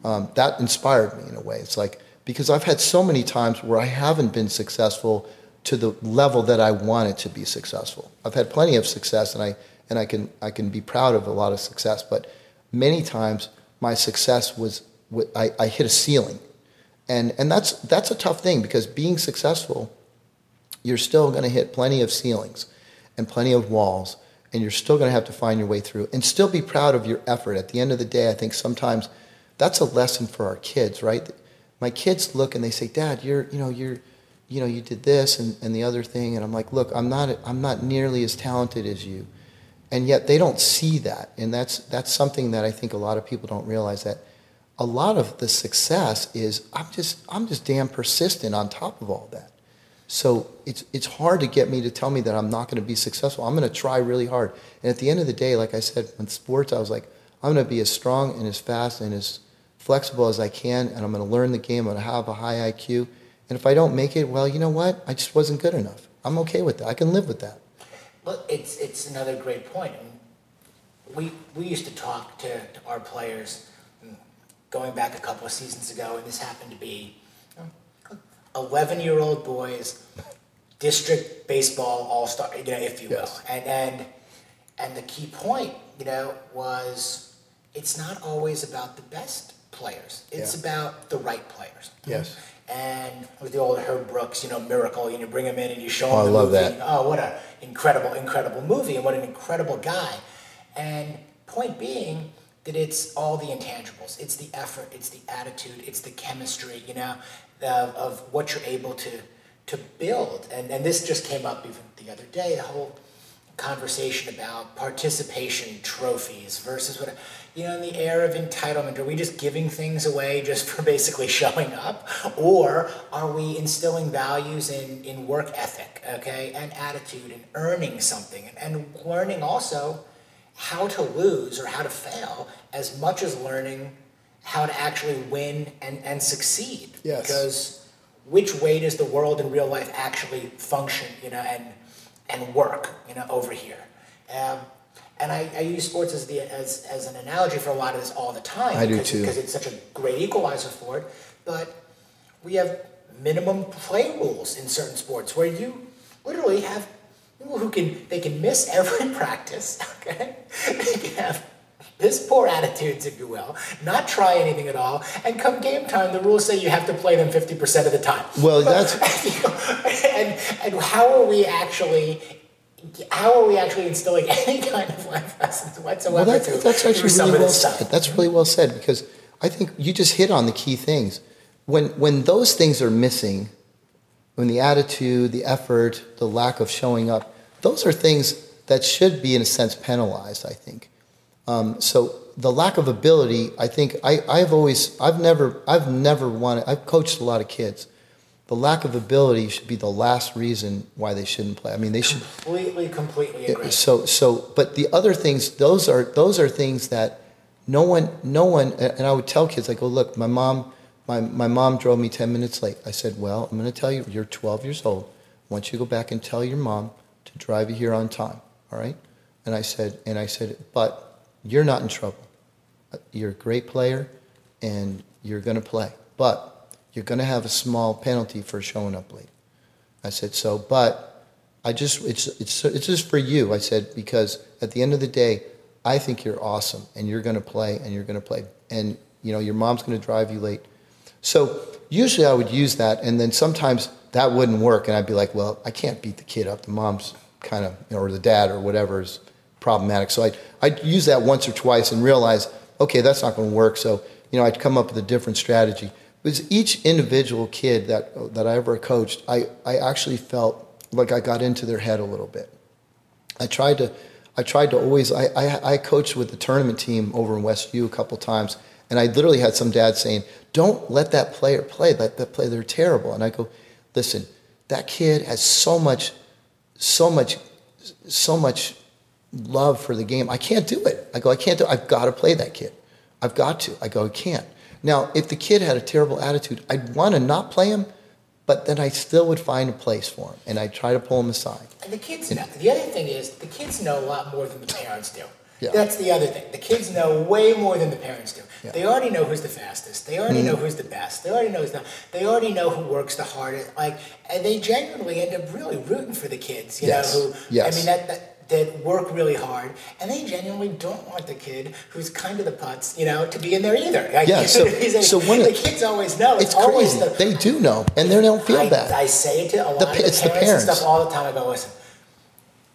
um, that inspired me in a way. It's like because i've had so many times where i haven't been successful to the level that i wanted to be successful. I've had plenty of success and i and i can i can be proud of a lot of success but many times my success was i, I hit a ceiling. And and that's that's a tough thing because being successful you're still going to hit plenty of ceilings and plenty of walls and you're still going to have to find your way through and still be proud of your effort. At the end of the day i think sometimes that's a lesson for our kids right my kids look and they say dad you're you know you're you know, you did this and, and the other thing. And I'm like, look, I'm not, I'm not nearly as talented as you. And yet they don't see that. And that's, that's something that I think a lot of people don't realize that a lot of the success is I'm just, I'm just damn persistent on top of all that. So it's, it's hard to get me to tell me that I'm not going to be successful. I'm going to try really hard. And at the end of the day, like I said, in sports, I was like, I'm going to be as strong and as fast and as flexible as I can, and I'm going to learn the game. I'm going to have a high IQ. And if I don't make it, well, you know what? I just wasn't good enough. I'm okay with that. I can live with that. Well, it's, it's another great point. We, we used to talk to, to our players hmm, going back a couple of seasons ago, and this happened to be hmm, 11 year old boys, district baseball all star, you know, if you will. Yes. And, and, and the key point, you know, was it's not always about the best players, it's Yeah. about the right players. Yes. And with the old Herb Brooks, you know, miracle, and you bring him in and you show oh, him Oh, I love movie. that. Oh, what an incredible, incredible movie, and what an incredible guy. And point being that it's all the intangibles. It's the effort, it's the attitude, it's the chemistry, you know, of, of what you're able to to build. And and this just came up even the other day, the whole conversation about participation trophies versus what you know in the air of entitlement are we just giving things away just for basically showing up or are we instilling values in, in work ethic okay and attitude and earning something and, and learning also how to lose or how to fail as much as learning how to actually win and, and succeed Yes. because which way does the world in real life actually function you know and and work, you know, over here. Um, and I, I use sports as the as, as an analogy for a lot of this all the time. I do because, too. Because it's such a great equalizer for it. But we have minimum play rules in certain sports where you literally have people who can they can miss every practice. Okay, they can have piss poor attitudes, if you will, not try anything at all, and come game time, the rules say you have to play them fifty percent of the time. Well, that's and and how are we actually how are we actually instilling any kind of life lessons whatsoever well, that's, that's actually really well this stuff? said. That's really well said because I think you just hit on the key things. When when those things are missing, when the attitude, the effort, the lack of showing up, those are things that should be in a sense penalized. I think. Um, so the lack of ability, I think I, I've always, I've never, I've never wanted, I've coached a lot of kids. The lack of ability should be the last reason why they shouldn't play. I mean, they should, completely, completely agree. so, so, but the other things, those are, those are things that no one, no one, and I would tell kids, I go, look, my mom, my, my mom drove me 10 minutes late. I said, well, I'm going to tell you, you're 12 years old. I want you to go back and tell your mom to drive you here on time. All right. And I said, and I said, but you're not in trouble. Uh, you're a great player and you're going to play, but you're going to have a small penalty for showing up late. I said, so, but I just, it's, it's, it's just for you. I said, because at the end of the day, I think you're awesome and you're going to play and you're going to play. And, you know, your mom's going to drive you late. So usually I would use that. And then sometimes that wouldn't work. And I'd be like, well, I can't beat the kid up. The mom's kind of, you know, or the dad or whatever is problematic. So I'd, I'd use that once or twice and realize, okay, that's not going to work. So, you know, I'd come up with a different strategy. Because each individual kid that, that I ever coached, I, I actually felt like I got into their head a little bit. I tried to, I tried to always, I, I, I coached with the tournament team over in West U a couple times, and I literally had some dads saying, don't let that player play, let that play, they're terrible. And I go, listen, that kid has so much, so much, so much love for the game. I can't do it. I go, I can't do it. I've got to play that kid. I've got to. I go, I can't. Now, if the kid had a terrible attitude, I'd want to not play him, but then I still would find a place for him, and I'd try to pull him aside. And the kids know. The other thing is, the kids know a lot more than the parents do. Yeah. That's the other thing. The kids know way more than the parents do. Yeah. They already know who's the fastest. They already mm-hmm. know who's the best. They already know who's the. They already know who works the hardest. Like, and they genuinely end up really rooting for the kids. You Yes. know, who Yes. I mean that. that that work really hard, and they genuinely don't want the kid who's kind of the putz, you know, to be in there either. Like, Yeah, so- like- so of the the- kids always know. It's, It's always crazy. the, They do know, and they don't feel I, bad. I say it to a lot The of the it's the parents, and parents. stuff all the time. I go, listen,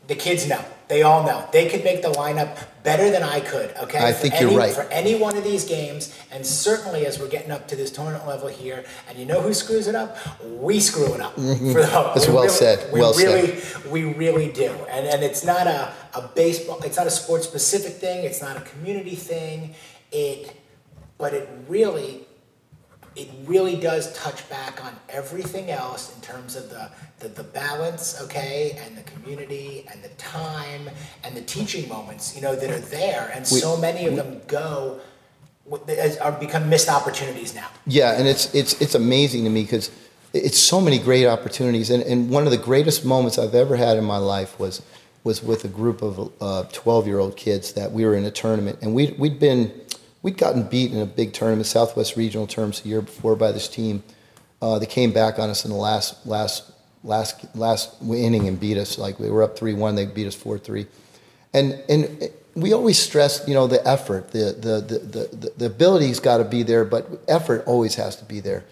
The kids know. They all know. They could make the lineup better than I could, okay? I For think you're any- right. For any one of these games, and certainly as we're getting up to this tournament level here, and you know who screws it up? We screw it up. For the, Mm-hmm. That's we well really- said. We Well said. really, we really do. And, and it's not a, a baseball, it's not a sports specific thing, it's not a community thing. It, but it really, it really does touch back on everything else in terms of the, the, the balance, okay, and the community and the time and the teaching moments, you know, that are there. And We- so many of them go, are become missed opportunities now. Yeah, and it's it's it's amazing to me because it's so many great opportunities, and, and one of the greatest moments I've ever had in my life was was with a group of uh, twelve year old kids that we were in a tournament, and we we'd been we'd gotten beat in a big tournament, Southwest Regional terms, the year before by this team. Uh, they came back on us in the last last last last inning and beat us. Like we were up three one, they beat us four three, and and we always stress, you know, the effort, the the the the, the, the ability's got to be there, but effort always has to be there,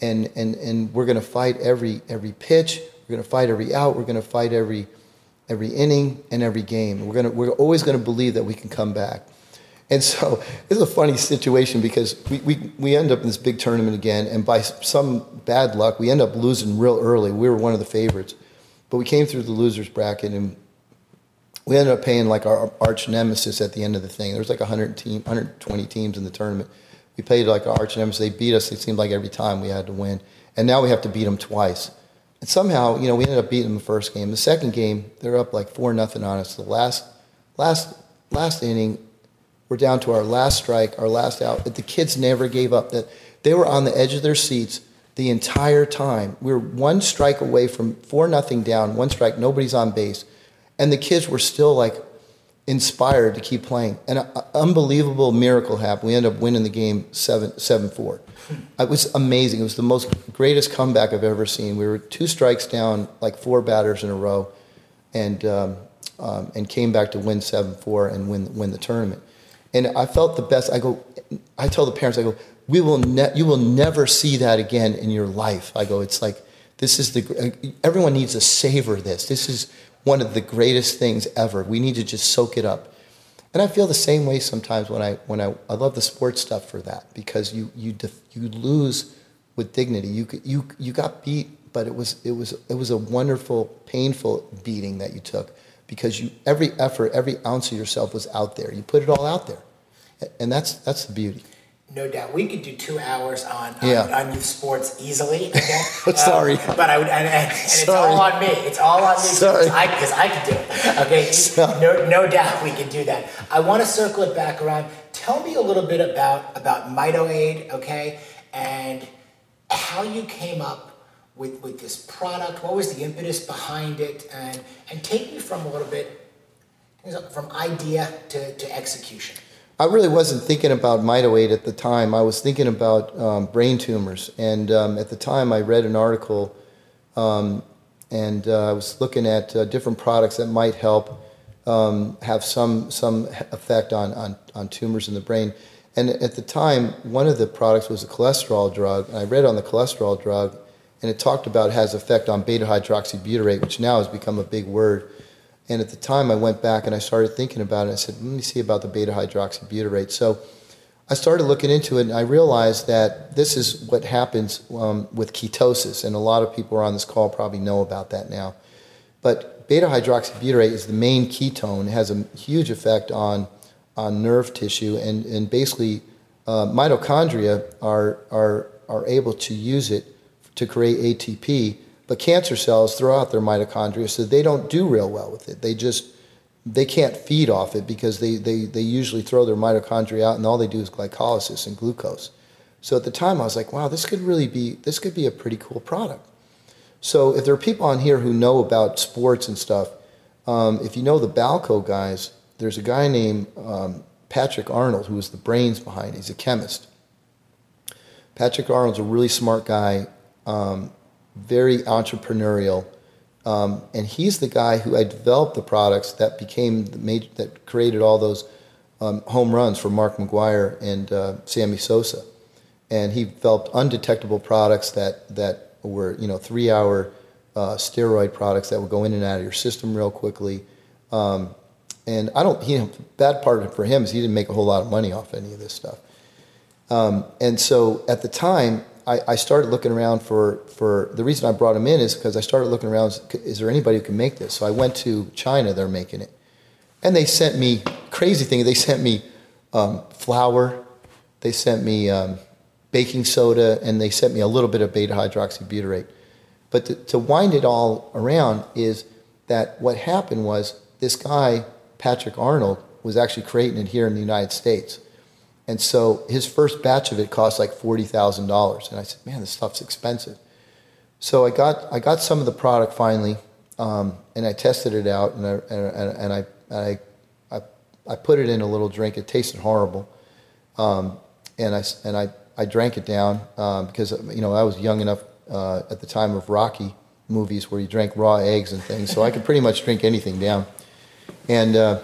and and and we're going to fight every every pitch, we're going to fight every out, we're going to fight every every inning and every game. We're to we're always going to believe that we can come back. And so it's a funny situation because we, we, we end up in this big tournament again, and by some bad luck, we end up losing real early. We were one of the favorites, but we came through the losers bracket, and we ended up paying like our arch nemesis at the end of the thing. There was like 100 team, 120 teams in the tournament. We played like our arch nemesis. They beat us. It seemed like every time we had to win, and now we have to beat them twice. And somehow, you know, we ended up beating them the first game. The second game, they're up like four nothing on us. The last, last, last inning, we're down to our last strike, our last out. The kids never gave up. That they were on the edge of their seats the entire time. We were one strike away from four nothing down, one strike, nobody's on base, and the kids were still like inspired to keep playing. And an unbelievable miracle happened. We ended up winning the game seven seven four. It was amazing. It was the most greatest comeback I've ever seen. We were two strikes down, like four batters in a row, and um, um, and came back to win seven four and win win the tournament. And I felt the best. I go, I tell the parents, I go, we will ne- you will never see that again in your life. I go, it's like this is the uh, everyone needs to savor this. This is one of the greatest things ever. We need to just soak it up. And I feel the same way sometimes when I when I, I love the sports stuff for that because you you def, you lose with dignity. You you you got beat, but it was it was it was a wonderful, painful beating that you took because you every effort, every ounce of yourself was out there. You put it all out there, and that's that's the beauty. No doubt, we could do two hours on on, Yeah. on youth sports easily. Okay? Sorry. Uh, but I would, and, and, and it's all on me. It's all on me because I, I could do it. Okay, Sorry. no, no doubt we can do that. I want to circle it back around. Tell me a little bit about about Mitoade, okay, and how you came up with with this product. What was the impetus behind it, and and take me from a little bit from idea to, to execution. I really wasn't thinking about Mitoade at the time. I was thinking about um, brain tumors, and um, at the time, I read an article, um, and uh, I was looking at uh, different products that might help um, have some some effect on, on on tumors in the brain. And at the time, one of the products was a cholesterol drug, and I read on the cholesterol drug, and it talked about it has effect on beta hydroxybutyrate, which now has become a big word. And at the time, I went back and I started thinking about it. I said, let me see about the beta hydroxybutyrate. So I started looking into it, and I realized that this is what happens um, with ketosis. And a lot of people are on this call probably know about that now. But beta hydroxybutyrate is the main ketone. It has a huge effect on, on nerve tissue, and, and basically, uh, mitochondria are, are, are able to use it to create ATP but cancer cells throw out their mitochondria, so they don't do real well with it. They just they can't feed off it because they, they, they usually throw their mitochondria out and all they do is glycolysis and glucose. So at the time I was like, wow, this could really be this could be a pretty cool product. So if there are people on here who know about sports and stuff, um, if you know the BALCO guys, there's a guy named um, Patrick Arnold who is the brains behind it. He's a chemist. Patrick Arnold's a really smart guy. Um, very entrepreneurial. Um, and he's the guy who I developed the products that became the major, that created all those um, home runs for Mark McGwire and uh, Sammy Sosa. And he developed undetectable products that, that were, you know, three hour uh, steroid products that would go in and out of your system real quickly. Um, and I don't, you bad part for him is he didn't make a whole lot of money off any of this stuff. Um, and so at the time, I, I, started looking around for, for the reason I brought him in is because I started looking around, is, there anybody who can make this? So I went to China, they're making it. And they sent me, crazy thing, they sent me um, flour, they sent me um, baking soda, and they sent me a little bit of beta hydroxybutyrate. But to, to wind it all around is that what happened was this guy, Patrick Arnold, was actually creating it here in the United States. And so his first batch of it cost like $40,000. And I said, man, this stuff's expensive. So I got, I got some of the product finally, um, and I tested it out, and I, and, and I, I, I, I, put it in a little drink. It tasted horrible. Um, and I, and I, I drank it down um, because, you know, I was young enough uh, at the time of Rocky movies where you drank raw eggs and things, so I could pretty much drink anything down. And, uh,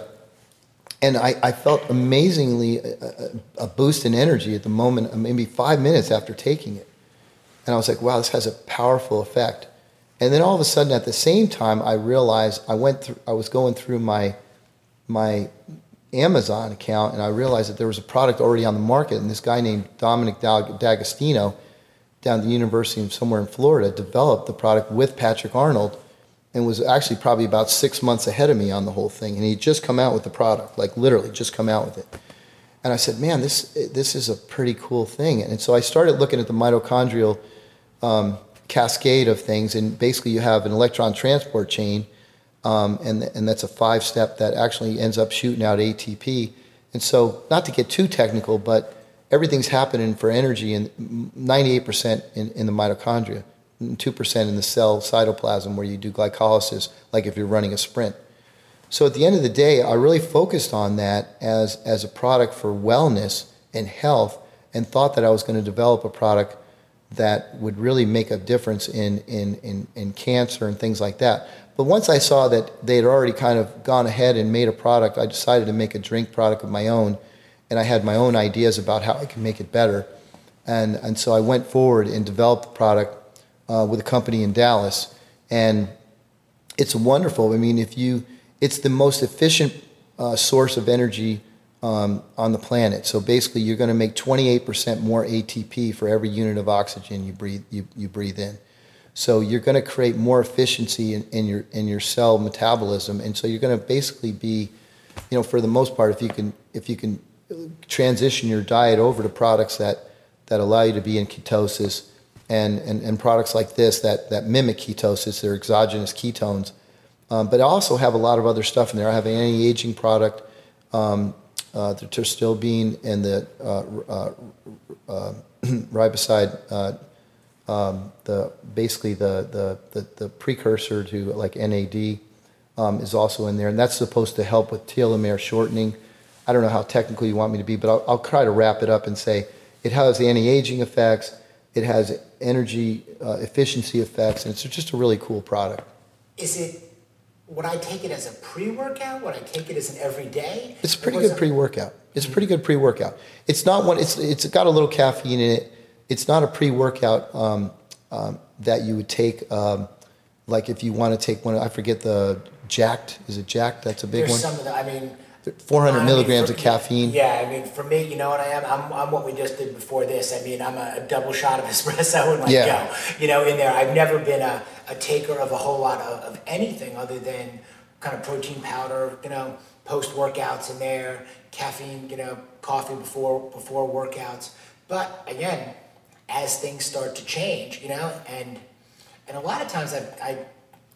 and I, I, felt amazingly a, uh, uh, a, boost in energy at the moment, maybe five minutes after taking it. And I was like, wow, this has a powerful effect. And then all of a sudden, at the same time, I realized I went through, I was going through my, my Amazon account, and I realized that there was a product already on the market, and this guy named Dominic D'Agostino down at the University of somewhere in Florida developed the product with Patrick Arnold and was actually probably about six months ahead of me on the whole thing. And he'd just come out with the product, like literally just come out with it. And I said, man, this, this is a pretty cool thing. And so I started looking at the mitochondrial um, cascade of things. And basically, you have an electron transport chain, um, and, and that's a five step that actually ends up shooting out ATP. And so, not to get too technical, but everything's happening for energy and 98% in, in the mitochondria. 2% in the cell cytoplasm where you do glycolysis, like if you're running a sprint. So at the end of the day, I really focused on that as, as a product for wellness and health and thought that I was going to develop a product that would really make a difference in, in, in, in cancer and things like that. But once I saw that they had already kind of gone ahead and made a product, I decided to make a drink product of my own. And I had my own ideas about how I could make it better. And, and so I went forward and developed the product uh, with a company in Dallas, and it's wonderful. I mean, if you, it's the most efficient uh, source of energy um, on the planet. So basically, you're going to make 28% more ATP for every unit of oxygen you breathe you, you breathe in. So you're going to create more efficiency in, in your in your cell metabolism, and so you're going to basically be, you know, for the most part, if you can if you can transition your diet over to products that that allow you to be in ketosis and, and, and products like this that, that mimic ketosis, they're exogenous ketones. Um, but I also have a lot of other stuff in there. I have an anti-aging product, um, uh, the pterostilbene and the uh, uh, uh riboside, uh, um, the basically the, the, the, the, precursor to like NAD um, is also in there, and that's supposed to help with telomere shortening. I don't know how technical you want me to be, but I'll, I'll try to wrap it up and say it has anti-aging effects it has energy uh, efficiency effects, and it's just a really cool product. Is it? Would I take it as a pre-workout? Would I take it as an everyday? It's a pretty good pre-workout. It's a pretty good pre-workout. It's not one. It's it's got a little caffeine in it. It's not a pre-workout um, um, that you would take. Um, like if you want to take one, I forget the jacked. Is it jacked? That's a big There's one. Some of the, I mean, 400 milligrams for, of caffeine. Yeah, I mean, for me, you know what I am? I'm, I'm what we just did before this. I mean, I'm a, a double shot of espresso and like yeah. go, you know, in there. I've never been a, a taker of a whole lot of, of anything other than kind of protein powder, you know, post workouts in there, caffeine, you know, coffee before before workouts. But again, as things start to change, you know, and and a lot of times I, I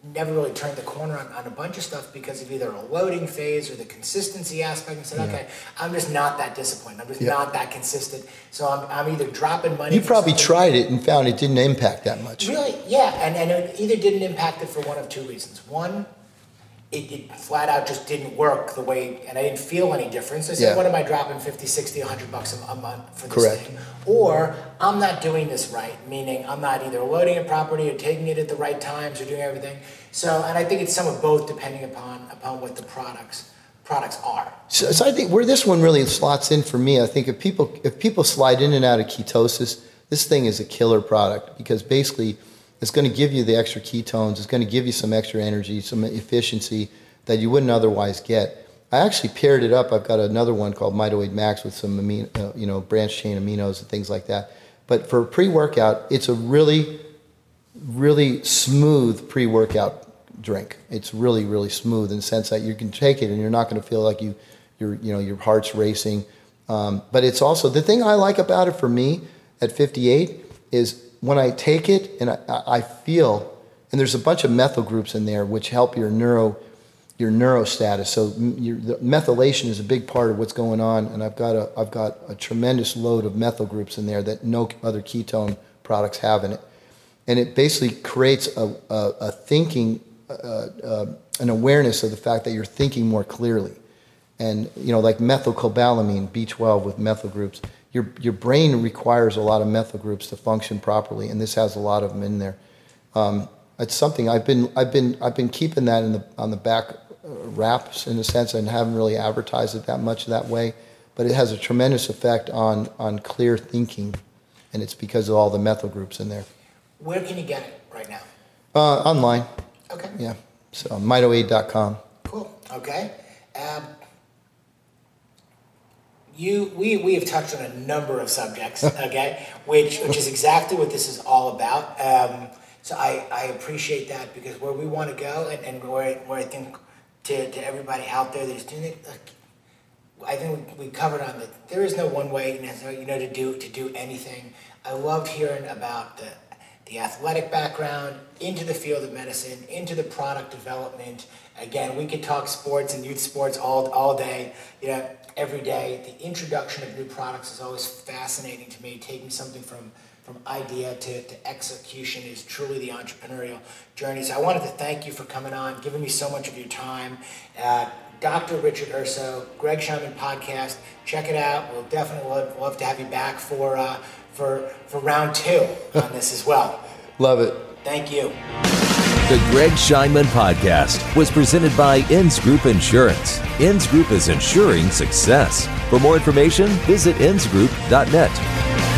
never really turned the corner on, on a bunch of stuff because of either a loading phase or the consistency aspect and said, yeah. okay, I'm just not that disciplined. I'm just yeah. not that consistent. So I'm, I'm either dropping money. You probably tried it and found it didn't impact that much. Really? Yeah. And, and it either didn't impact it for one of two reasons. One, it, it, flat out just didn't work the way, and I didn't feel any difference. I said, yeah. what am I dropping 50, 60, 100 bucks a, a month for this Correct. thing? Or I'm not doing this right, meaning I'm not either loading it properly or taking it at the right times or doing everything. So, and I think it's some of both depending upon, upon what the products products are. So, so I think where this one really slots in for me, I think if people if people slide in and out of ketosis, this thing is a killer product because basically – it's going to give you the extra ketones. It's going to give you some extra energy, some efficiency. that you wouldn't otherwise get. I actually paired it up. I've got another one called Mitoade Max with some amino, uh, you know branch chain aminos and things like that. But for pre-workout, it's a really, really smooth pre-workout drink. It's really, really smooth in the sense that you can take it and you're not going to feel like you, your, you know, your heart's racing. Um, but it's also the thing I like about it for me at 58 is when I take it and I, I feel, and there's a bunch of methyl groups in there which help your neuro your neuro status. So your, methylation is a big part of what's going on, and I've got a I've got a tremendous load of methyl groups in there that no other ketone products have in it, and it basically creates a a, a thinking, uh, uh, an awareness of the fact that you're thinking more clearly, and you know like methylcobalamin B12 with methyl groups. Your, your brain requires a lot of methyl groups to function properly, and this has a lot of them in there. Um, it's something I've been I've been I've been keeping that in the on the back wraps in a sense and haven't really advertised it that much that way. But it has a tremendous effect on, on clear thinking, and it's because of all the methyl groups in there. Where can you get it right now? Uh, online. Okay. Yeah. So mitoade.com. Cool. Okay. Um, you we, we have touched on a number of subjects, okay, which which is exactly what this is all about. Um, so I, I appreciate that because where we want to go and, and where, where I think to, to everybody out there that's doing it. Look, I think we, we covered on that. There is no one way you know, to do to do anything. I loved hearing about the the athletic background into the field of medicine, into the product development. Again, we could talk sports and youth sports all all day, you know, every day. The introduction of new products is always fascinating to me. Taking something from from idea to, to execution is truly the entrepreneurial journey. So I wanted to thank you for coming on, giving me so much of your time. Uh, Dr. Richard Urso, Greg Scheinman podcast. Check it out. We'll definitely love, love to have you back for, uh, for, for round two on this as well. Love it. Thank you. The Greg Scheinman Podcast was presented by INSgroup Insurance. INSgroup is insuring success. For more information, visit insgroup.net.